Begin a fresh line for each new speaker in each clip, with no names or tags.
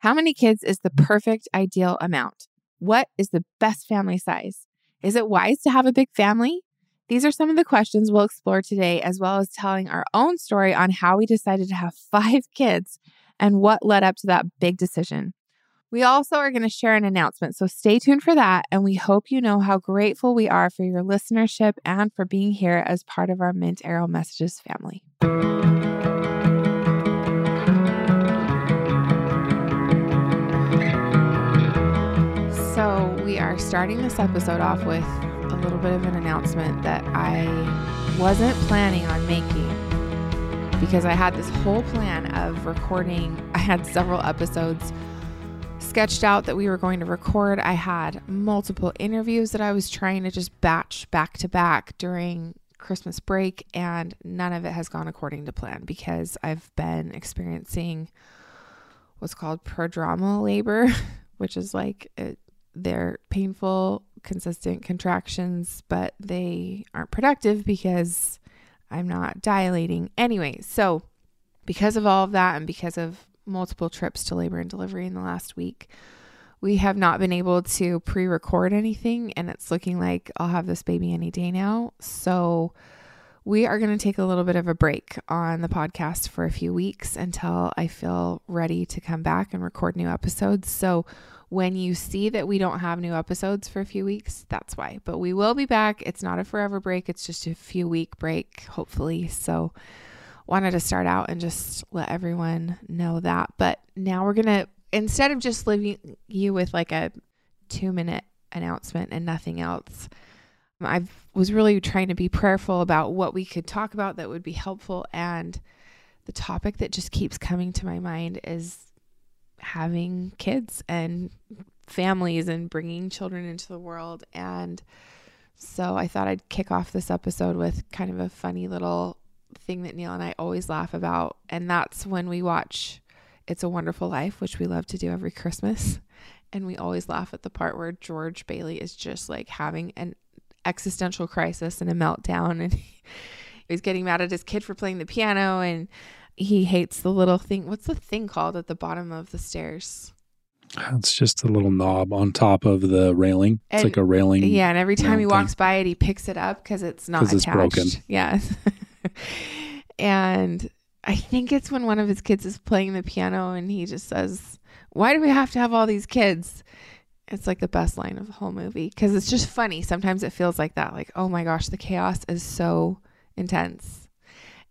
How many kids is the perfect ideal amount? What is the best family size? Is it wise to have a big family? These are some of the questions we'll explore today, as well as telling our own story on how we decided to have five kids and what led up to that big decision. We also are going to share an announcement, so stay tuned for that. And we hope you know how grateful we are for your listenership and for being here as part of our Mint Arrow Messages family. Are starting this episode off with a little bit of an announcement that I wasn't planning on making because I had this whole plan of recording. I had several episodes sketched out that we were going to record. I had multiple interviews that I was trying to just batch back to back during Christmas break, and none of it has gone according to plan because I've been experiencing what's called prodromal labor, which is like it, they're painful, consistent contractions, but they aren't productive because I'm not dilating. Anyway, so because of all of that and because of multiple trips to labor and delivery in the last week, we have not been able to pre record anything, and it's looking like I'll have this baby any day now. So, we are going to take a little bit of a break on the podcast for a few weeks until I feel ready to come back and record new episodes. So, when you see that we don't have new episodes for a few weeks, that's why. But we will be back. It's not a forever break, it's just a few week break, hopefully. So, wanted to start out and just let everyone know that. But now we're going to, instead of just leaving you with like a two minute announcement and nothing else, I was really trying to be prayerful about what we could talk about that would be helpful. And the topic that just keeps coming to my mind is having kids and families and bringing children into the world. And so I thought I'd kick off this episode with kind of a funny little thing that Neil and I always laugh about. And that's when we watch It's a Wonderful Life, which we love to do every Christmas. And we always laugh at the part where George Bailey is just like having an existential crisis and a meltdown. And he's getting mad at his kid for playing the piano. And he hates the little thing. What's the thing called at the bottom of the stairs?
It's just a little knob on top of the railing. It's like a railing.
Yeah, and every time he walks by it, he picks it up because it's not attached. It's broken. Yeah. and I think it's when one of his kids is playing the piano and he just says, Why do we have to have all these kids? It's like the best line of the whole movie because it's just funny. Sometimes it feels like that, like, oh my gosh, the chaos is so intense.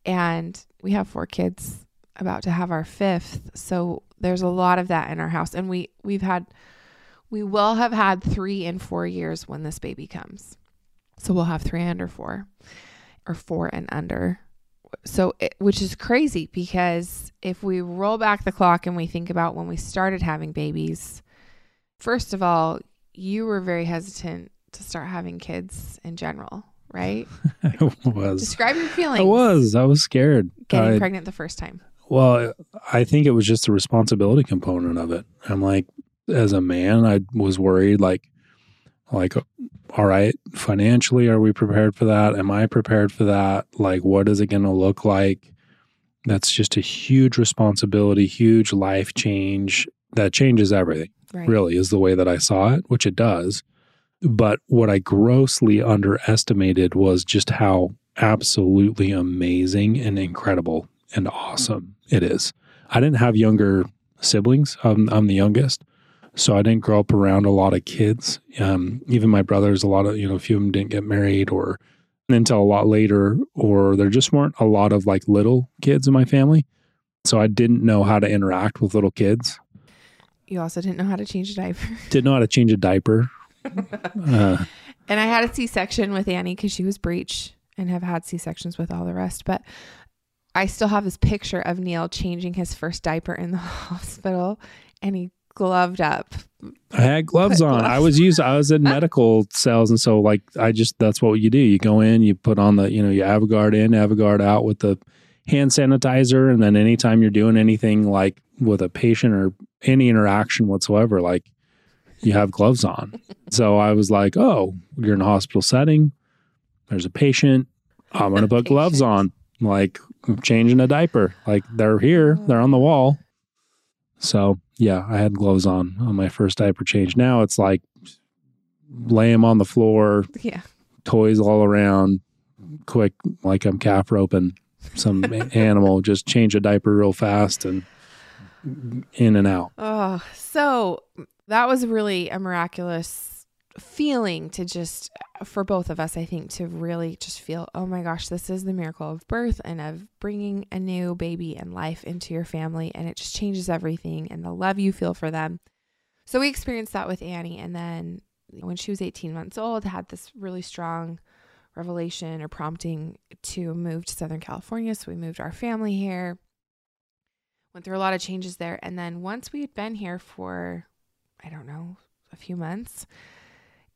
And we have four kids about to have our fifth. So there's a lot of that in our house. And we, we've had, we will have had three in four years when this baby comes. So we'll have three under four or four and under. So, it, which is crazy because if we roll back the clock and we think about when we started having babies, first of all, you were very hesitant to start having kids in general, right?
I was.
Describe your feelings.
I was. I was scared.
Getting
I,
pregnant the first time.
Well, I think it was just the responsibility component of it. I'm like, as a man, I was worried, like, like all right financially are we prepared for that am i prepared for that like what is it going to look like that's just a huge responsibility huge life change that changes everything right. really is the way that i saw it which it does but what i grossly underestimated was just how absolutely amazing and incredible and awesome it is i didn't have younger siblings i'm, I'm the youngest so I didn't grow up around a lot of kids. Um, even my brothers, a lot of, you know, a few of them didn't get married or until a lot later, or there just weren't a lot of like little kids in my family. So I didn't know how to interact with little kids.
You also didn't know how to change a diaper.
didn't know how to change a diaper. Uh,
and I had a C section with Annie because she was breech and have had C sections with all the rest. But I still have this picture of Neil changing his first diaper in the hospital and he gloved up.
I had gloves on. Gloves. I was used. I was in medical cells, and so like I just that's what you do. You go in, you put on the you know you Avagard in, Avagard out with the hand sanitizer, and then anytime you're doing anything like with a patient or any interaction whatsoever, like you have gloves on. so I was like, oh, you're in a hospital setting. There's a patient. I'm gonna put gloves on. Like I'm changing a diaper. Like they're here. They're on the wall. So yeah, I had gloves on on my first diaper change. Now it's like lay him on the floor,
Yeah.
toys all around, quick, like I'm calf roping some animal, just change a diaper real fast and in and out.
Oh, so that was really a miraculous feeling to just, for both of us, I think, to really just feel, oh my gosh, this is the miracle of birth and of bringing a new baby and life into your family. And it just changes everything and the love you feel for them. So we experienced that with Annie. And then when she was 18 months old, had this really strong revelation or prompting to move to Southern California. So we moved our family here went through a lot of changes there. And then once we had been here for, I don't know, a few months,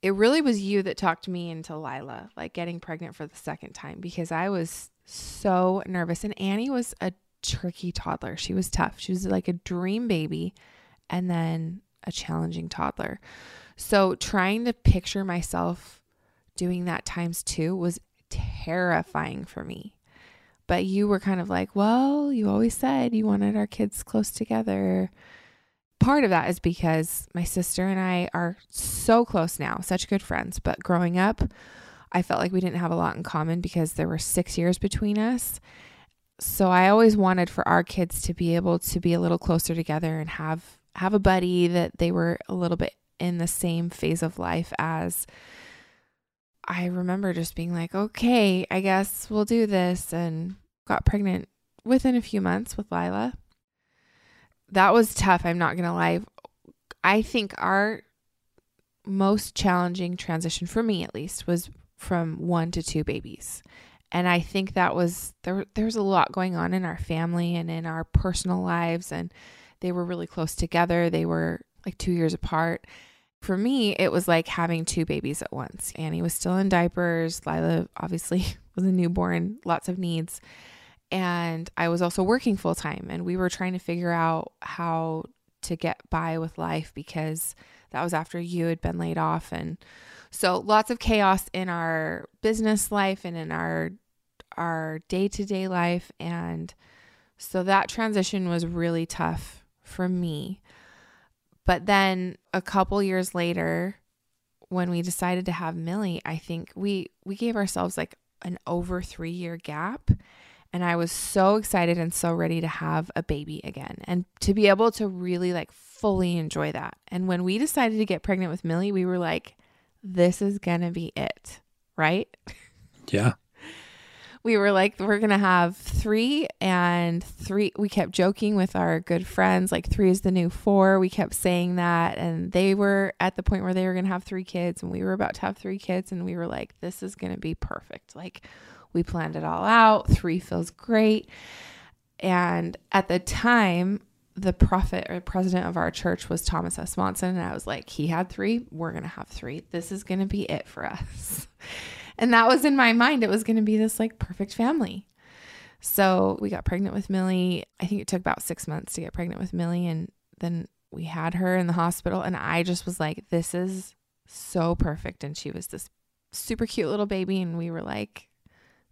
it really was you that talked me into Lila, like getting pregnant for the second time, because I was so nervous. And Annie was a tricky toddler. She was tough. She was like a dream baby and then a challenging toddler. So trying to picture myself doing that times two was terrifying for me but you were kind of like, well, you always said you wanted our kids close together. Part of that is because my sister and I are so close now, such good friends. But growing up, I felt like we didn't have a lot in common because there were six years between us. So I always wanted for our kids to be able to be a little closer together and have have a buddy that they were a little bit in the same phase of life as. I remember just being like, okay, I guess we'll do this. And got pregnant within a few months with Lila. That was tough. I'm not going to lie. I think our most challenging transition for me, at least, was from one to two babies. And I think that was there. There was a lot going on in our family and in our personal lives, and they were really close together. They were like two years apart. For me, it was like having two babies at once. Annie was still in diapers. Lila obviously was a newborn, lots of needs and I was also working full time and we were trying to figure out how to get by with life because that was after you had been laid off. And so lots of chaos in our business life and in our our day-to-day life. And so that transition was really tough for me. But then a couple years later when we decided to have Millie, I think we we gave ourselves like an over 3 year gap and I was so excited and so ready to have a baby again and to be able to really like fully enjoy that. And when we decided to get pregnant with Millie, we were like, this is going to be it, right?
Yeah.
We were like, we're going to have three and three. We kept joking with our good friends, like, three is the new four. We kept saying that. And they were at the point where they were going to have three kids, and we were about to have three kids. And we were like, this is going to be perfect. Like, we planned it all out. Three feels great. And at the time, the prophet or president of our church was Thomas S. Monson. And I was like, he had three. We're going to have three. This is going to be it for us. And that was in my mind. It was going to be this like perfect family. So we got pregnant with Millie. I think it took about six months to get pregnant with Millie. And then we had her in the hospital. And I just was like, this is so perfect. And she was this super cute little baby. And we were like,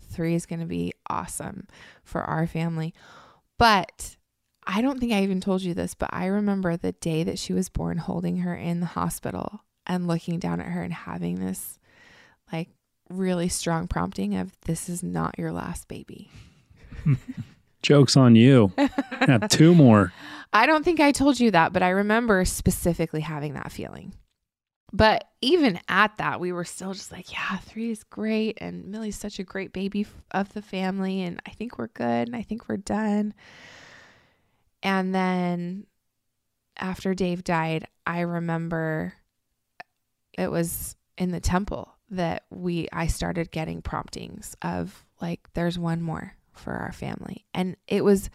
three is going to be awesome for our family. But I don't think I even told you this, but I remember the day that she was born holding her in the hospital and looking down at her and having this like really strong prompting of this is not your last baby.
Joke's on you. Have two more.
I don't think I told you that, but I remember specifically having that feeling. But even at that, we were still just like, yeah, three is great. And Millie's such a great baby of the family. And I think we're good. And I think we're done. And then after Dave died, I remember it was in the temple that we I started getting promptings of like there's one more for our family. And it was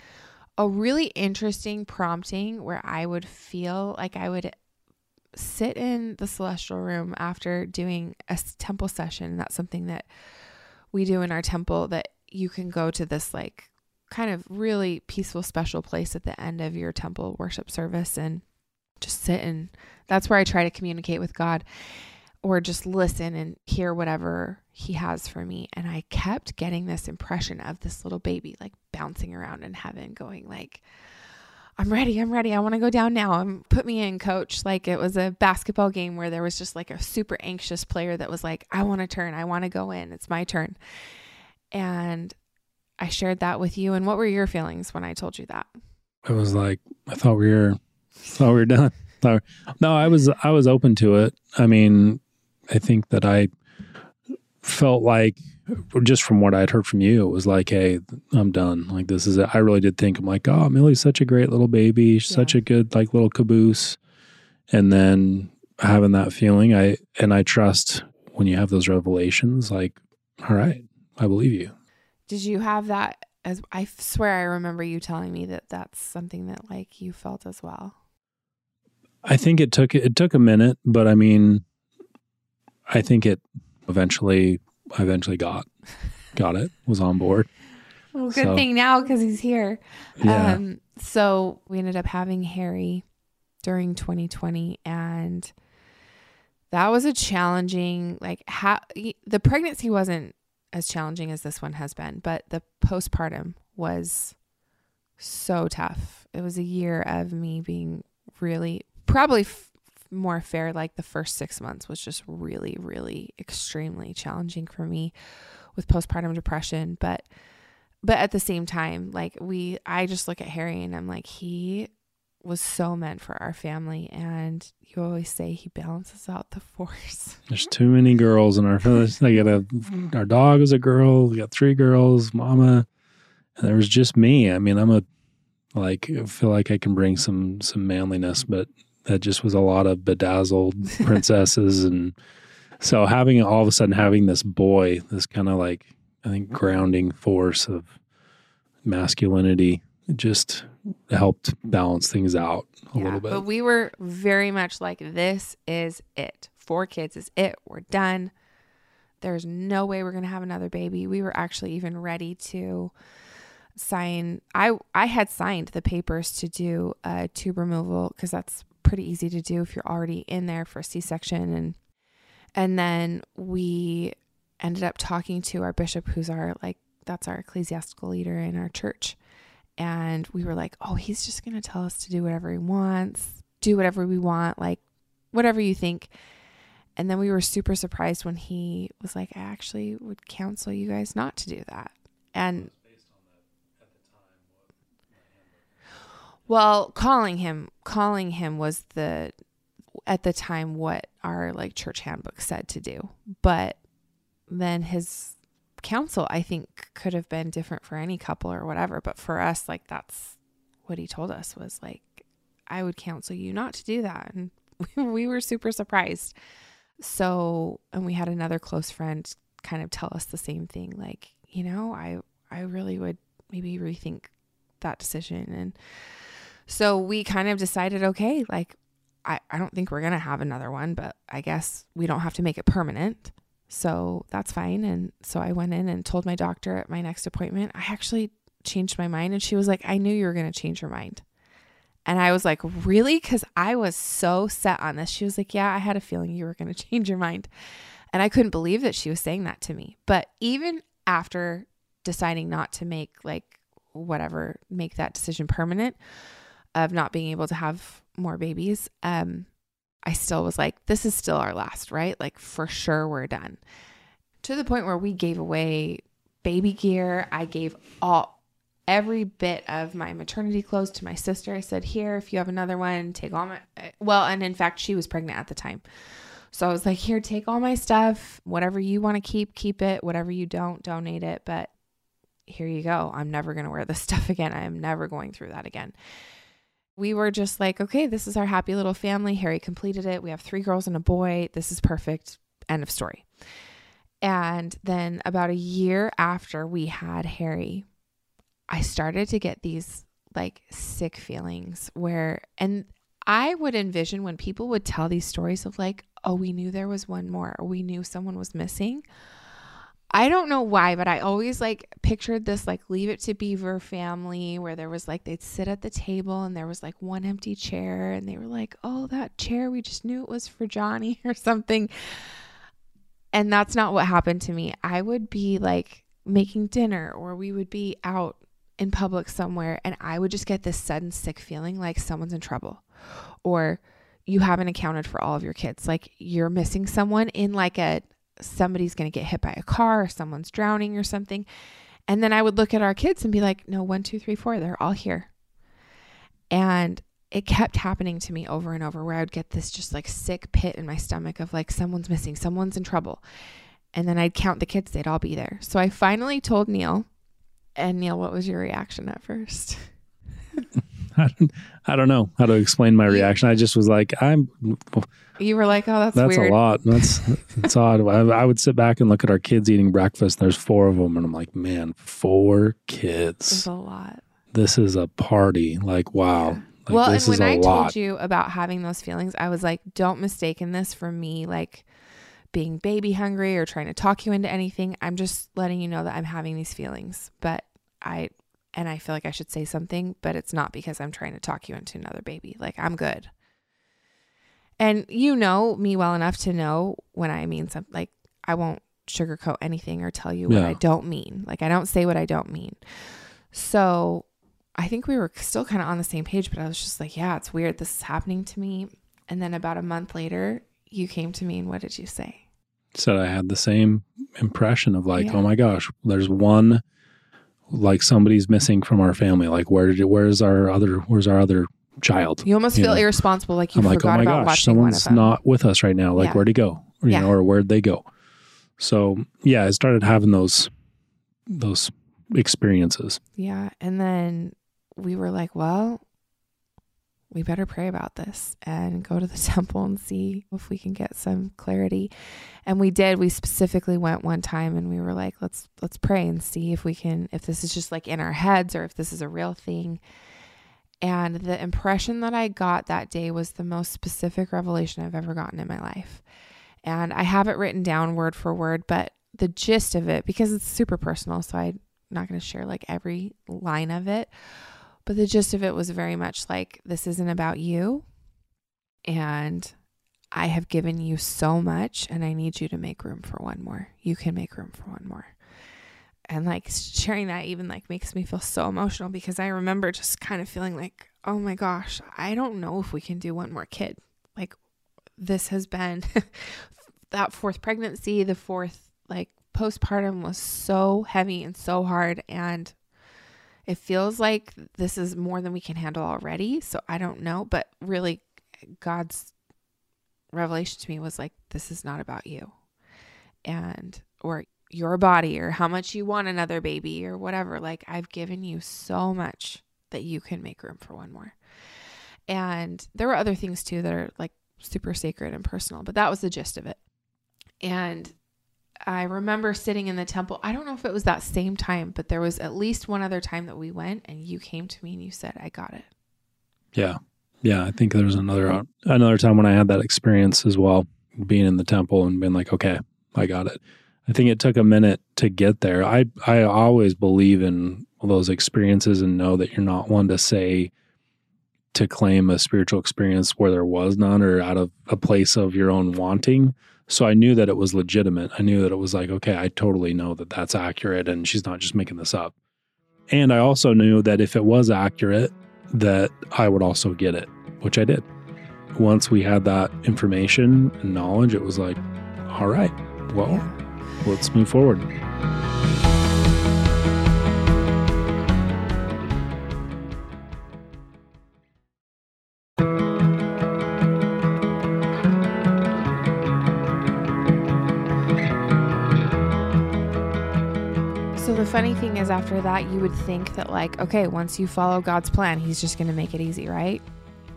a really interesting prompting where I would feel like I would sit in the celestial room after doing a temple session. That's something that we do in our temple that you can go to this like kind of really peaceful, special place at the end of your temple worship service and just sit and that's where I try to communicate with God or just listen and hear whatever he has for me. And I kept getting this impression of this little baby like bouncing around in heaven, going like, I'm ready. I'm ready. I want to go down now. And put me in, coach. Like it was a basketball game where there was just like a super anxious player that was like, I want to turn. I want to go in. It's my turn. And I shared that with you. And what were your feelings when I told you that?
I was like, I thought we were, thought we were done. no, I was, I was open to it. I mean, I think that I felt like just from what I'd heard from you, it was like, hey, I'm done. Like this is it. I really did think I'm like, oh, Millie's such a great little baby, yeah. such a good like little caboose. And then having that feeling, I and I trust when you have those revelations, like, all right, I believe you.
Did you have that as I swear I remember you telling me that that's something that like you felt as well.
I think it took it took a minute, but I mean I think it eventually I eventually got got it, was on board.
Well, good so, thing now because he's here. Yeah. Um, so we ended up having Harry during 2020, and that was a challenging. Like, ha- the pregnancy wasn't as challenging as this one has been, but the postpartum was so tough. It was a year of me being really probably f- more fair like the first 6 months was just really really extremely challenging for me with postpartum depression, but but at the same time like we I just look at Harry and I'm like he was so meant for our family and you always say he balances out the force.
There's too many girls in our village. I got a our dog is a girl, we got three girls, mama. And there was just me. I mean, I'm a like I feel like I can bring some some manliness, but that just was a lot of bedazzled princesses and so having all of a sudden having this boy, this kind of like I think grounding force of masculinity, just helped balance things out a yeah, little bit.
But we were very much like, this is it. Four kids is it. We're done. There's no way we're going to have another baby. We were actually even ready to sign. I I had signed the papers to do a tube removal because that's pretty easy to do if you're already in there for C-section and and then we ended up talking to our bishop who's our like that's our ecclesiastical leader in our church and we were like, oh, he's just going to tell us to do whatever he wants, do whatever we want, like whatever you think. And then we were super surprised when he was like, I actually would counsel you guys not to do that. And well, calling him, calling him was the, at the time, what our like church handbook said to do. But then his counsel I think could have been different for any couple or whatever, but for us like that's what he told us was like I would counsel you not to do that and we were super surprised. So, and we had another close friend kind of tell us the same thing like, you know, I I really would maybe rethink that decision and so we kind of decided okay, like I, I don't think we're going to have another one, but I guess we don't have to make it permanent. So that's fine. And so I went in and told my doctor at my next appointment, I actually changed my mind. And she was like, I knew you were going to change your mind. And I was like, really? Because I was so set on this. She was like, yeah, I had a feeling you were going to change your mind. And I couldn't believe that she was saying that to me. But even after deciding not to make, like, whatever, make that decision permanent of not being able to have more babies, um, I still was like, this is still our last, right? Like, for sure, we're done. To the point where we gave away baby gear. I gave all, every bit of my maternity clothes to my sister. I said, here, if you have another one, take all my, well, and in fact, she was pregnant at the time. So I was like, here, take all my stuff. Whatever you want to keep, keep it. Whatever you don't, donate it. But here you go. I'm never going to wear this stuff again. I am never going through that again we were just like, okay, this is our happy little family. Harry completed it. We have three girls and a boy. This is perfect. End of story. And then about a year after we had Harry, I started to get these like sick feelings where, and I would envision when people would tell these stories of like, oh, we knew there was one more, or we knew someone was missing. I don't know why, but I always like pictured this like leave it to beaver family where there was like they'd sit at the table and there was like one empty chair and they were like, "Oh, that chair, we just knew it was for Johnny or something." And that's not what happened to me. I would be like making dinner or we would be out in public somewhere and I would just get this sudden sick feeling like someone's in trouble or you haven't accounted for all of your kids. Like you're missing someone in like a somebody's going to get hit by a car or someone's drowning or something. And then I would look at our kids and be like, no, one, two, three, four, they're all here. And it kept happening to me over and over where I would get this just like sick pit in my stomach of like, someone's missing, someone's in trouble. And then I'd count the kids, they'd all be there. So I finally told Neil, and Neil, what was your reaction at first?
I don't, know how to explain my reaction. I just was like, I'm.
You were like, oh, that's
That's
weird.
a lot. That's that's odd. I, I would sit back and look at our kids eating breakfast. There's four of them, and I'm like, man, four
kids.
kids.
a lot.
This is a party. Like, wow. Like,
well, and when I
lot.
told you about having those feelings, I was like, don't mistake in this for me like being baby hungry or trying to talk you into anything. I'm just letting you know that I'm having these feelings. But I and I feel like I should say something, but it's not because I'm trying to talk you into another baby. Like I'm good. And you know me well enough to know when I mean something like I won't sugarcoat anything or tell you what
Yeah.
I don't mean. Like I don't say what I don't mean. So I think we were still kind of on the same page, but I was just like, yeah, it's weird. This is happening to me. And then about a month later, you came to me and what did you say?
said I had the same impression of like, oh
Yeah.
oh my gosh, there's one like somebody's missing from our family. Like where did where's our other where's our other child?
You almost
You
feel
know,
irresponsible, like you
I'm like, oh my
about
gosh,
watching one of
someone's not with us right now. Like
Yeah.
where'd he go? Or, you
Yeah.
know, or where'd they go? So yeah, I started having those those experiences.
Yeah. And then we were like, well, we better pray about this and go to the temple and see if we can get some clarity. And we did. We specifically went one time and we were like, let's let's pray and see if we can if this is just like in our heads or if this is a real thing. And the impression that I got that day was the most specific revelation I've ever gotten in my life. And I have it written down word for word, but the gist of it, because it's super personal, so I'm not going to share like every line of it, but the gist of it was very much like this isn't about you. And I have given you so much, and I need you to make room for one more. You can make room for one more. And like sharing that even like makes me feel so emotional because I remember just kind of feeling like, oh my gosh, I don't know if we can do one more kid. Like this has been that fourth pregnancy, the fourth like postpartum was so heavy and so hard and it feels like this is more than we can handle already. So I don't know, but really God's revelation to me was like this is not about you. And or your body or how much you want another baby or whatever. Like I've given you so much that you can make room for one more. And there were other things too that are like super sacred and personal, but that was the gist of it. And I remember sitting in the temple. I don't know if it was that same time, but there was at least one other time that we went and you came to me and you said, I got it.
Yeah. Yeah. I think there was another another time when I had that experience as well, being in the temple and being like, okay, I got it. I think it took a minute to get there. I I always believe in those experiences and know that you're not one to say to claim a spiritual experience where there was none or out of a place of your own wanting. So I knew that it was legitimate. I knew that it was like, okay, I totally know that that's accurate and she's not just making this up. And I also knew that if it was accurate, that I would also get it, which I did. Once we had that information and knowledge, it was like, all right, well. Let's move forward.
So the funny thing is, after that, you would think that, like, okay, once you follow God's plan, He's just going to make it easy, right?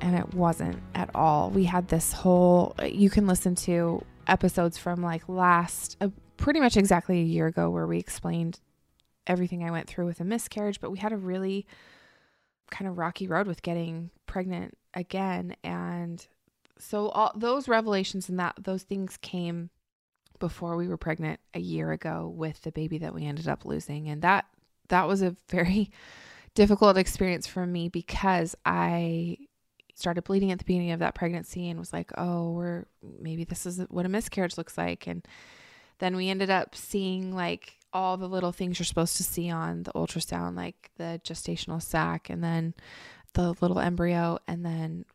And it wasn't at all. We had this whole, you can listen to episodes from like last, uh, pretty much exactly a year ago, where we explained everything I went through with a miscarriage, but we had a really kind of rocky road with getting pregnant again. And so all those revelations and that, those things came before we were pregnant a year ago with the baby that we ended up losing and that that was a very difficult experience for me because I started bleeding at the beginning of that pregnancy and was like, "Oh, we're maybe this is what a miscarriage looks like." And then we ended up seeing like all the little things you're supposed to see on the ultrasound, like the gestational sac and then the little embryo. And then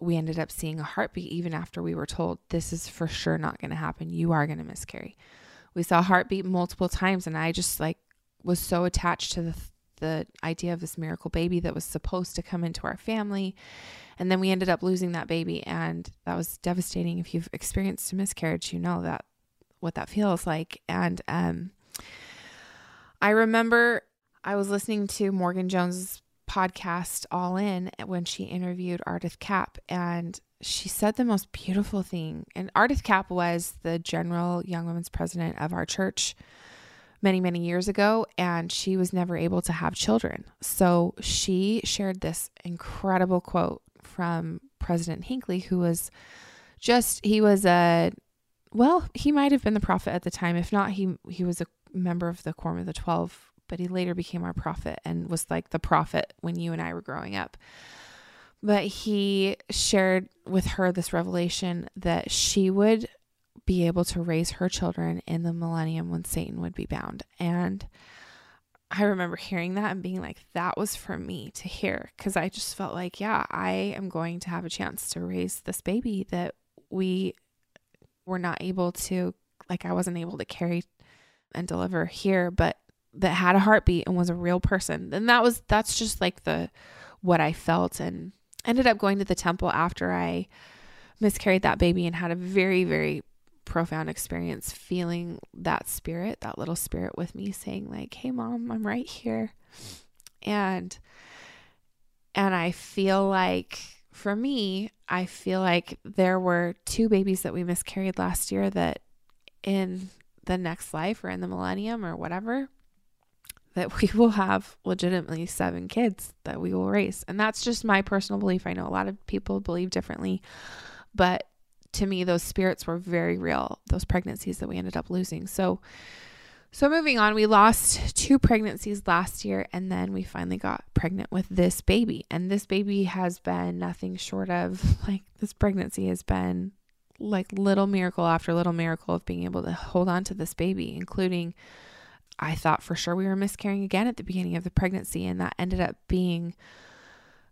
we ended up seeing a heartbeat even after we were told this is for sure not going to happen. You are going to miscarry. We saw heartbeat multiple times, and I just like was so attached to the the idea of this miracle baby that was supposed to come into our family. And then we ended up losing that baby, and that was devastating. If you've experienced a miscarriage, you know that what that feels like. And um, I remember I was listening to Morgan Jones's podcast All In when she interviewed Ardeth Kapp and she said the most beautiful thing. And Ardeth Kapp was the general young women's president of our church many, many years ago, and she was never able to have children. So she shared this incredible quote from President Hinckley, who was just, he was a, well, he might have been the prophet at the time. If not, he, he was a member of the Quorum of the Twelve but he later became our prophet and was like the prophet when you and I were growing up. But he shared with her this revelation that she would be able to raise her children in the millennium when Satan would be bound. And I remember hearing that and being like, that was for me to hear because I just felt like, yeah, I am going to have a chance to raise this baby that we were not able to, like, I wasn't able to carry and deliver here, but that had a heartbeat and was a real person. And that was that's just like the what I felt and ended up going to the temple after I miscarried that baby and had a very very profound experience feeling that spirit, that little spirit with me saying like, "Hey mom, I'm right here." And and I feel like for me, I feel like there were two babies that we miscarried last year that in the next life or in the millennium or whatever that we will have legitimately seven kids that we will raise. And that's just my personal belief. I know a lot of people believe differently, but to me those spirits were very real, those pregnancies that we ended up losing. So so moving on, we lost two pregnancies last year and then we finally got pregnant with this baby. And this baby has been nothing short of like this pregnancy has been like little miracle after little miracle of being able to hold on to this baby, including I thought for sure we were miscarrying again at the beginning of the pregnancy, and that ended up being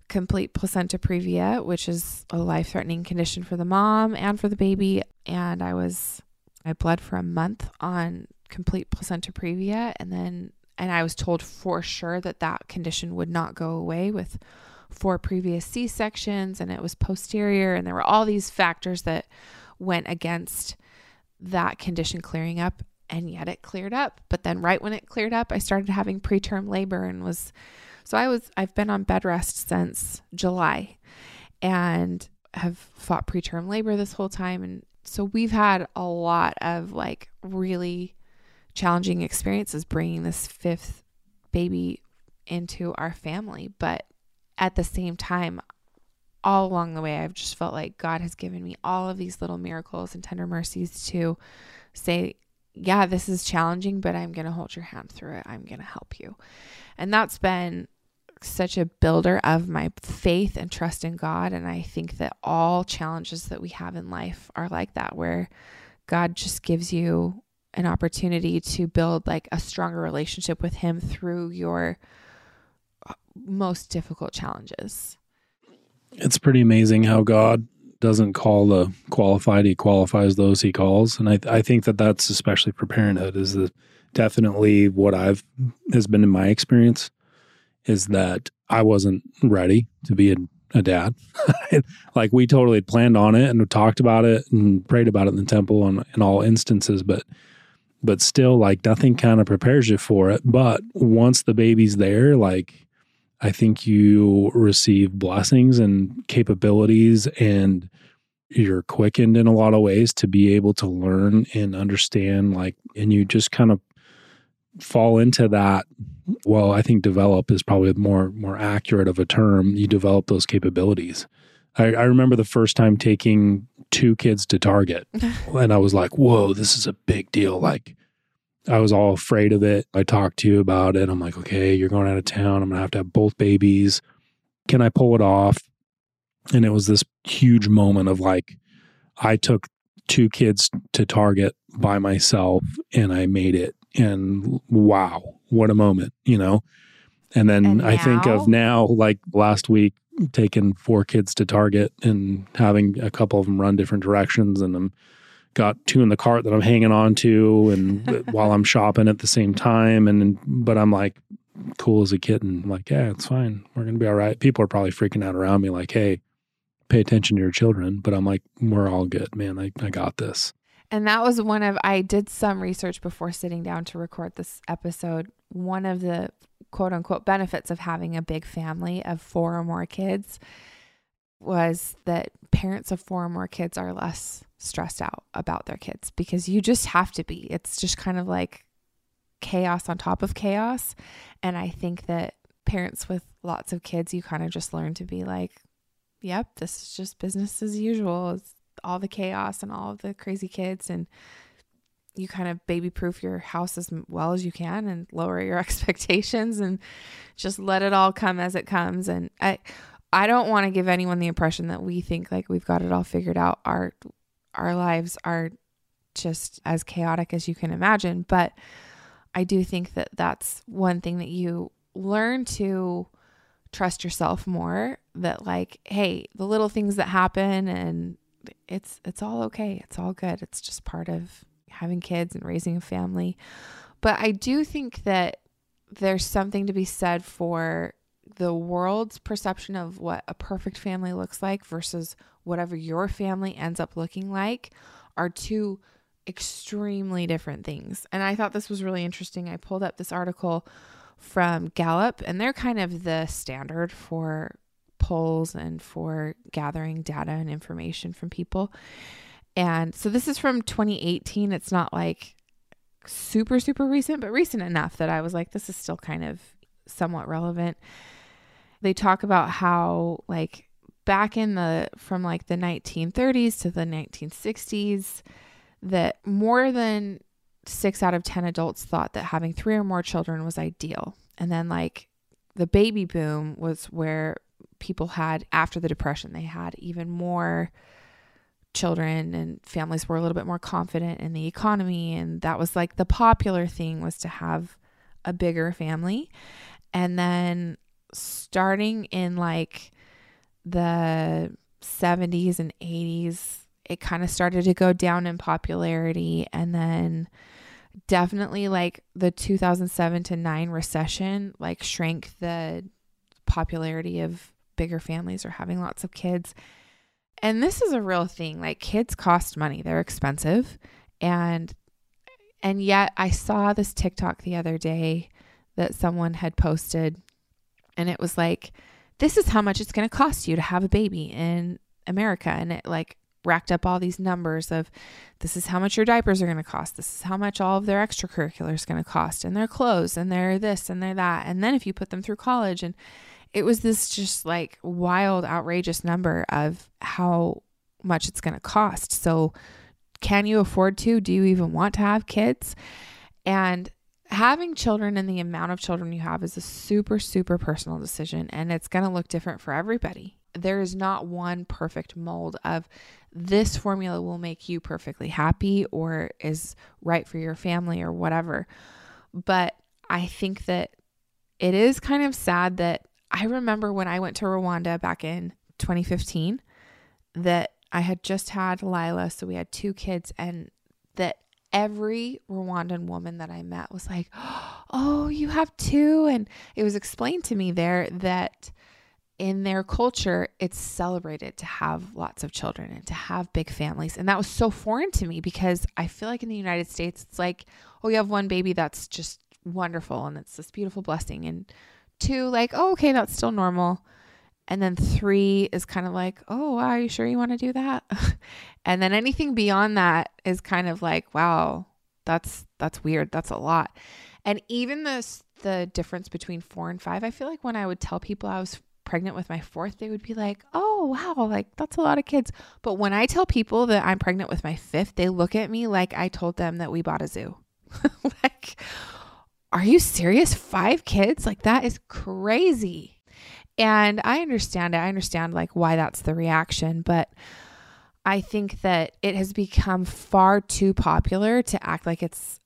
complete placenta previa, which is a life threatening condition for the mom and for the baby. And I was, I bled for a month on complete placenta previa, and then, and I was told for sure that that condition would not go away with four previous C sections, and it was posterior, and there were all these factors that went against that condition clearing up and yet it cleared up. But then right when it cleared up, I started having preterm labor and was so I was I've been on bed rest since July and have fought preterm labor this whole time and so we've had a lot of like really challenging experiences bringing this fifth baby into our family, but at the same time all along the way I've just felt like God has given me all of these little miracles and tender mercies to say yeah, this is challenging, but I'm going to hold your hand through it. I'm going to help you. And that's been such a builder of my faith and trust in God. And I think that all challenges that we have in life are like that, where God just gives you an opportunity to build like a stronger relationship with Him through your uh, most difficult challenges.
It's pretty amazing how God doesn't call the qualified; he qualifies those he calls, and I I think that that's especially for parenthood is the definitely what I've has been in my experience is that I wasn't ready to be a, a dad. like we totally planned on it and talked about it and prayed about it in the temple and in all instances, but but still like nothing kind of prepares you for it. But once the baby's there, like I think you receive blessings and capabilities and you're quickened in a lot of ways to be able to learn and understand like and you just kind of fall into that well i think develop is probably more more accurate of a term you develop those capabilities i, I remember the first time taking two kids to target and i was like whoa this is a big deal like I was all afraid of it. I talked to you about it. I'm like, okay, you're going out of town. I'm going to have to have both babies. Can I pull it off? And it was this huge moment of like, I took two kids to Target by myself and I made it And wow, what a moment, you know? And then
And
I think of now, like last week, taking four kids to Target and having a couple of them run different directions. And I'm got two in the cart that I'm hanging on to and while I'm shopping at the same time. And, but I'm like, cool as a kitten. like, yeah, it's fine. We're going to be all right. People are probably freaking out around me, like, hey, pay attention to your children. But I'm like, we're all good, man. I, I got this.
And that was one of, I did some research before sitting down to record this episode. One of the quote unquote benefits of having a big family of four or more kids was that parents of four or more kids are less stressed out about their kids because you just have to be. It's just kind of like chaos on top of chaos. And I think that parents with lots of kids, you kind of just learn to be like, yep, this is just business as usual. It's all the chaos and all of the crazy kids. And you kind of baby proof your house as well as you can and lower your expectations and just let it all come as it comes. And I, I don't want to give anyone the impression that we think like we've got it all figured out. Our, our lives are just as chaotic as you can imagine. But I do think that that's one thing that you learn to trust yourself more that like hey the little things that happen and it's it's all okay it's all good it's just part of having kids and raising a family but i do think that there's something to be said for the world's perception of what a perfect family looks like versus whatever your family ends up looking like are two extremely different things. And I thought this was really interesting. I pulled up this article from Gallup, and they're kind of the standard for polls and for gathering data and information from people. And so this is from 2018. It's not like super, super recent, but recent enough that I was like, this is still kind of somewhat relevant. They talk about how, like, back in the from like the 1930s to the 1960s, that more than six out of 10 adults thought that having three or more children was ideal. And then, like, the baby boom was where people had, after the Depression, they had even more children and families were a little bit more confident in the economy. And that was like the popular thing was to have a bigger family. And then starting in like the 70s and 80s, it kind of started to go down in popularity and then definitely like the 2007 to 9 recession like shrank the popularity of bigger families or having lots of kids and this is a real thing like kids cost money they're expensive and and yet i saw this tiktok the other day that someone had posted and it was like this is how much it's going to cost you to have a baby in america and it like racked up all these numbers of this is how much your diapers are going to cost. This is how much all of their extracurriculars going to cost and their clothes and their this and their that. And then if you put them through college and it was this just like wild, outrageous number of how much it's going to cost. So can you afford to? Do you even want to have kids? And having children and the amount of children you have is a super, super personal decision and it's going to look different for everybody. There is not one perfect mold of this formula will make you perfectly happy or is right for your family or whatever. But I think that it is kind of sad that I remember when I went to Rwanda back in 2015 that I had just had Lila, so we had two kids, and that every Rwandan woman that I met was like, Oh, you have two. And it was explained to me there that in their culture, it's celebrated to have lots of children and to have big families. And that was so foreign to me because I feel like in the United States, it's like, oh, you have one baby, that's just wonderful and it's this beautiful blessing. And two, like, oh, okay, that's still normal. And then three is kind of like, oh, wow, are you sure you want to do that? and then anything beyond that is kind of like, wow, that's that's weird. That's a lot. And even the the difference between four and five, I feel like when I would tell people I was pregnant with my fourth, they would be like, oh, wow, like that's a lot of kids. But when I tell people that I'm pregnant with my fifth, they look at me like I told them that we bought a zoo. like, are you serious? Five kids? Like, that is crazy. And I understand it. I understand like why that's the reaction, but I think that it has become far too popular to act like it's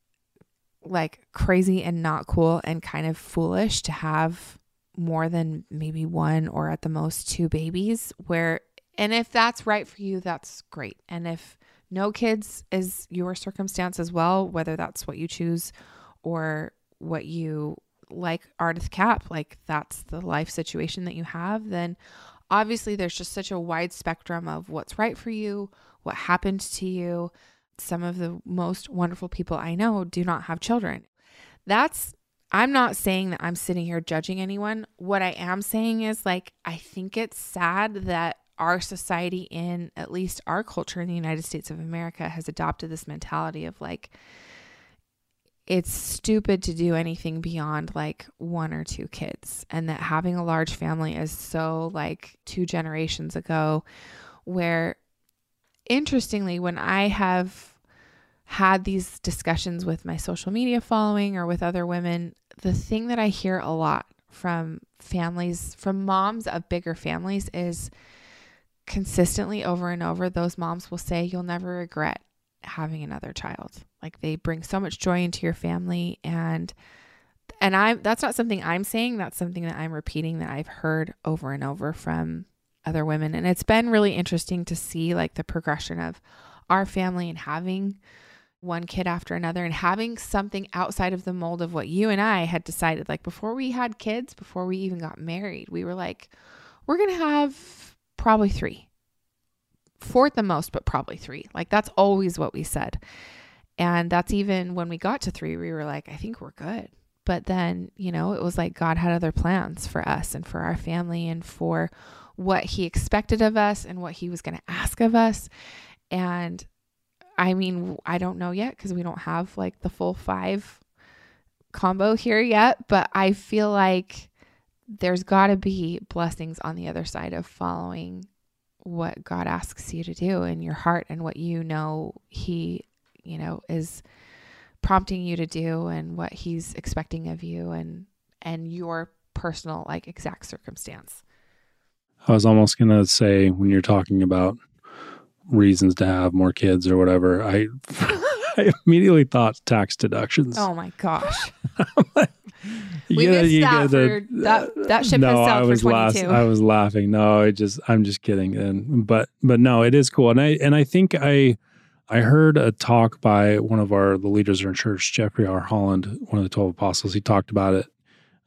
like crazy and not cool and kind of foolish to have more than maybe one or at the most two babies where and if that's right for you that's great and if no kids is your circumstance as well whether that's what you choose or what you like Ardeth Kapp like that's the life situation that you have then obviously there's just such a wide spectrum of what's right for you what happened to you some of the most wonderful people I know do not have children. That's, I'm not saying that I'm sitting here judging anyone. What I am saying is, like, I think it's sad that our society, in at least our culture in the United States of America, has adopted this mentality of like, it's stupid to do anything beyond like one or two kids, and that having a large family is so like two generations ago, where interestingly, when I have had these discussions with my social media following or with other women, the thing that I hear a lot from families, from moms of bigger families, is consistently over and over, those moms will say, You'll never regret having another child. Like they bring so much joy into your family and and I that's not something I'm saying, that's something that I'm repeating that I've heard over and over from other women. And it's been really interesting to see like the progression of our family and having one kid after another and having something outside of the mold of what you and I had decided. Like before we had kids, before we even got married, we were like, we're going to have probably three, four at the most, but probably three. Like that's always what we said. And that's even when we got to three, we were like, I think we're good. But then, you know, it was like God had other plans for us and for our family and for what he expected of us and what he was going to ask of us. And I mean, I don't know yet because we don't have like the full five combo here yet, but I feel like there's got to be blessings on the other side of following what God asks you to do in your heart and what you know He, you know, is prompting you to do and what He's expecting of you and and your personal like exact circumstance.
I was almost going to say when you're talking about reasons to have more kids or whatever, I I immediately thought tax deductions.
Oh my gosh. we missed that, for, that that ship
no, I was
for 22.
I was laughing. No, I just I'm just kidding. And but but no, it is cool. And I and I think I I heard a talk by one of our the leaders in our church, Jeffrey R. Holland, one of the twelve apostles. He talked about it.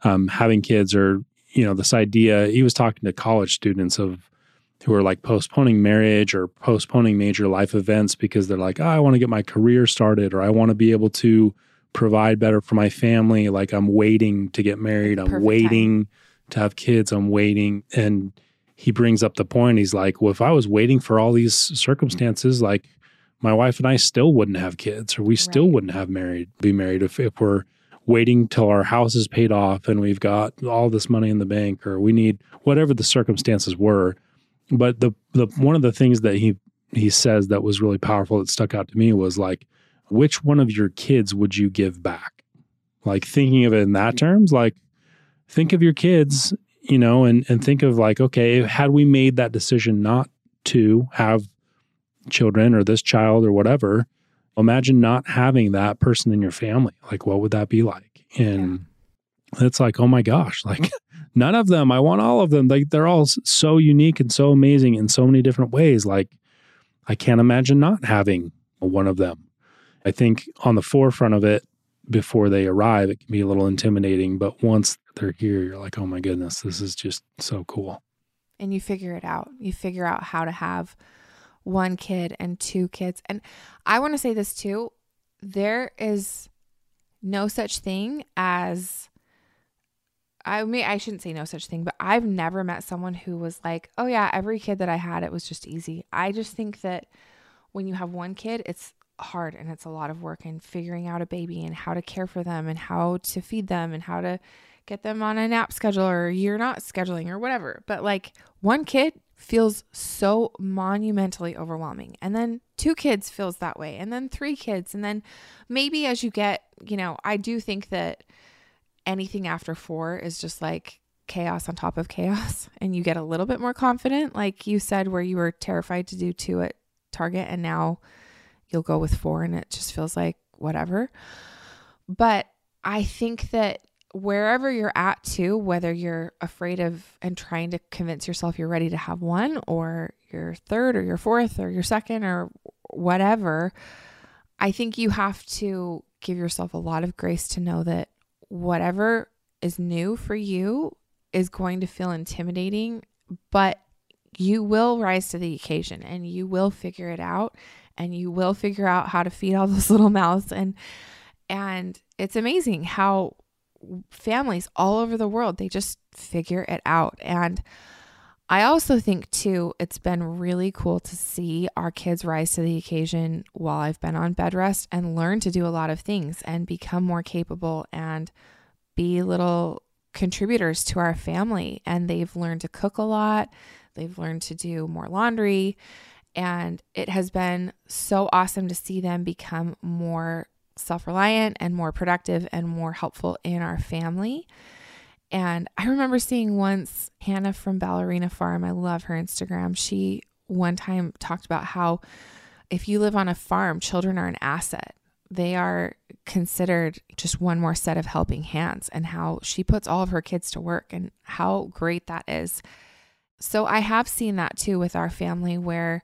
Um, having kids or you know, this idea, he was talking to college students of who are like postponing marriage or postponing major life events because they're like, oh, I want to get my career started or I want to be able to provide better for my family. Like I'm waiting to get married. I'm
Perfect
waiting to have kids. I'm waiting. And he brings up the point. He's like, well, if I was waiting for all these circumstances, like my wife and I still wouldn't have kids or we still
Right.
wouldn't have married, be married if, if we're waiting till our house is paid off and we've got all this money in the bank or we need whatever the circumstances were but the the one of the things that he he says that was really powerful that stuck out to me was like which one of your kids would you give back like thinking of it in that terms like think of your kids you know and and think of like okay had we made that decision not to have children or this child or whatever imagine not having that person in your family. Like what would that be like? And it's like oh my gosh like none of them i want all of them. Like they're all so unique and so amazing in so many different ways. Like i can't imagine not having one of them. I think on the forefront of it before they arrive it can be a little intimidating but once they're here you're like oh my goodness this is just so cool.
And you figure it out. You figure out how to have one kid and two kids. And I want to say this too there is no such thing as I mean I shouldn't say no such thing, but I've never met someone who was like, "Oh yeah, every kid that I had it was just easy." I just think that when you have one kid, it's hard and it's a lot of work and figuring out a baby and how to care for them and how to feed them and how to get them on a nap schedule or you're not scheduling or whatever. But like one kid feels so monumentally overwhelming. And then two kids feels that way. And then three kids. And then maybe as you get, you know, I do think that anything after four is just like chaos on top of chaos. And you get a little bit more confident, like you said, where you were terrified to do two at Target and now you'll go with four and it just feels like whatever. But I think that wherever you're at too, whether you're afraid of and trying to convince yourself you're ready to have one or your third or your fourth or your second or whatever, I think you have to give yourself a lot of grace to know that whatever is new for you is going to feel intimidating, but you will rise to the occasion and you will figure it out and you will figure out how to feed all those little mouths. And and it's amazing how families all over the world. They just figure it out. And I also think too it's been really cool to see our kids rise to the occasion while I've been on bed rest and learn to do a lot of things and become more capable and be little contributors to our family. And they've learned to cook a lot. They've learned to do more laundry. And it has been so awesome to see them become more self reliant and more productive and more helpful in our family. And I remember seeing once Hannah from Ballerina Farm, I love her Instagram. She one time talked about how if you live on a farm, children are an asset. They are considered just one more set of helping hands, and how she puts all of her kids to work and how great that is. So I have seen that too with our family where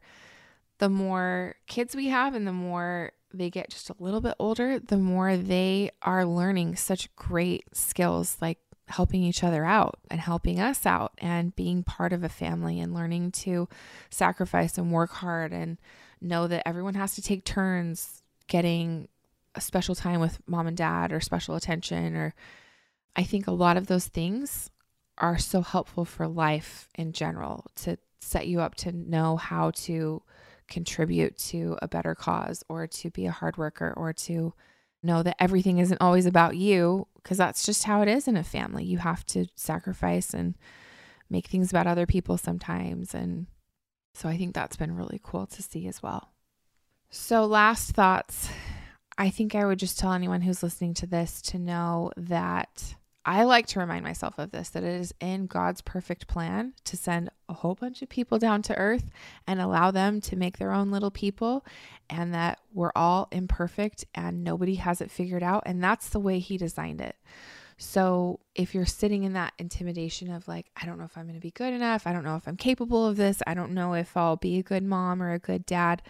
the more kids we have and the more they get just a little bit older, the more they are learning such great skills like helping each other out and helping us out and being part of a family and learning to sacrifice and work hard and know that everyone has to take turns getting a special time with mom and dad or special attention or I think a lot of those things are so helpful for life in general to set you up to know how to contribute to a better cause or to be a hard worker or to know that everything isn't always about you because that's just how it is in a family. You have to sacrifice and make things about other people sometimes. And so I think that's been really cool to see as well. So, last thoughts. I think I would just tell anyone who's listening to this to know that I like to remind myself of this that it is in God's perfect plan to send a whole bunch of people down to earth and allow them to make their own little people, and that we're all imperfect and nobody has it figured out. And that's the way He designed it. So if you're sitting in that intimidation of like, I don't know if I'm going to be good enough, I don't know if I'm capable of this, I don't know if I'll be a good mom or a good dad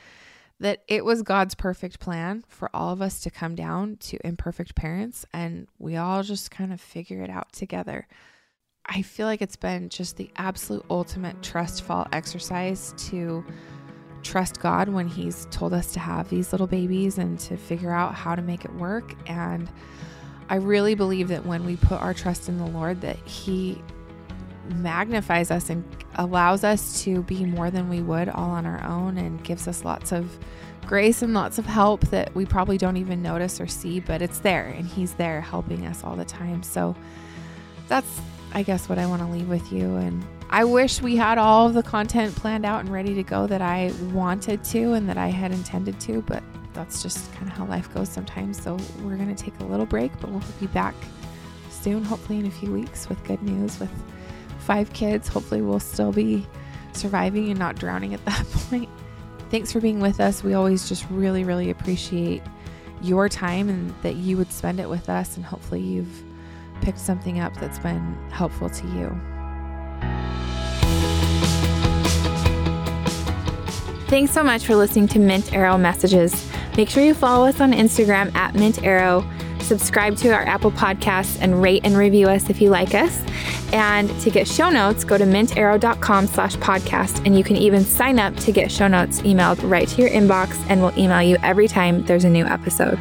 that it was God's perfect plan for all of us to come down to imperfect parents and we all just kind of figure it out together. I feel like it's been just the absolute ultimate trust fall exercise to trust God when He's told us to have these little babies and to figure out how to make it work. And I really believe that when we put our trust in the Lord, that He magnifies us and allows us to be more than we would all on our own and gives us lots of grace and lots of help that we probably don't even notice or see, but it's there and He's there helping us all the time. So that's, I guess, what I want to leave with you. And I wish we had all the content planned out and ready to go that I wanted to and that I had intended to, but that's just kind of how life goes sometimes. So we're going to take a little break, but we'll be back soon, hopefully in a few weeks, with good news with five kids. Hopefully, we'll still be surviving and not drowning at that point. Thanks for being with us. We always just really, really appreciate your time and that you would spend it with us. And hopefully, you've picked something up that's been helpful to you.
Thanks so much for listening to Mint Arrow Messages. Make sure you follow us on Instagram at Mint Arrow subscribe to our Apple Podcasts, and rate and review us if you like us. And to get show notes, go to mintarrow.com slash podcast. And you can even sign up to get show notes emailed right to your inbox, and we'll email you every time there's a new episode.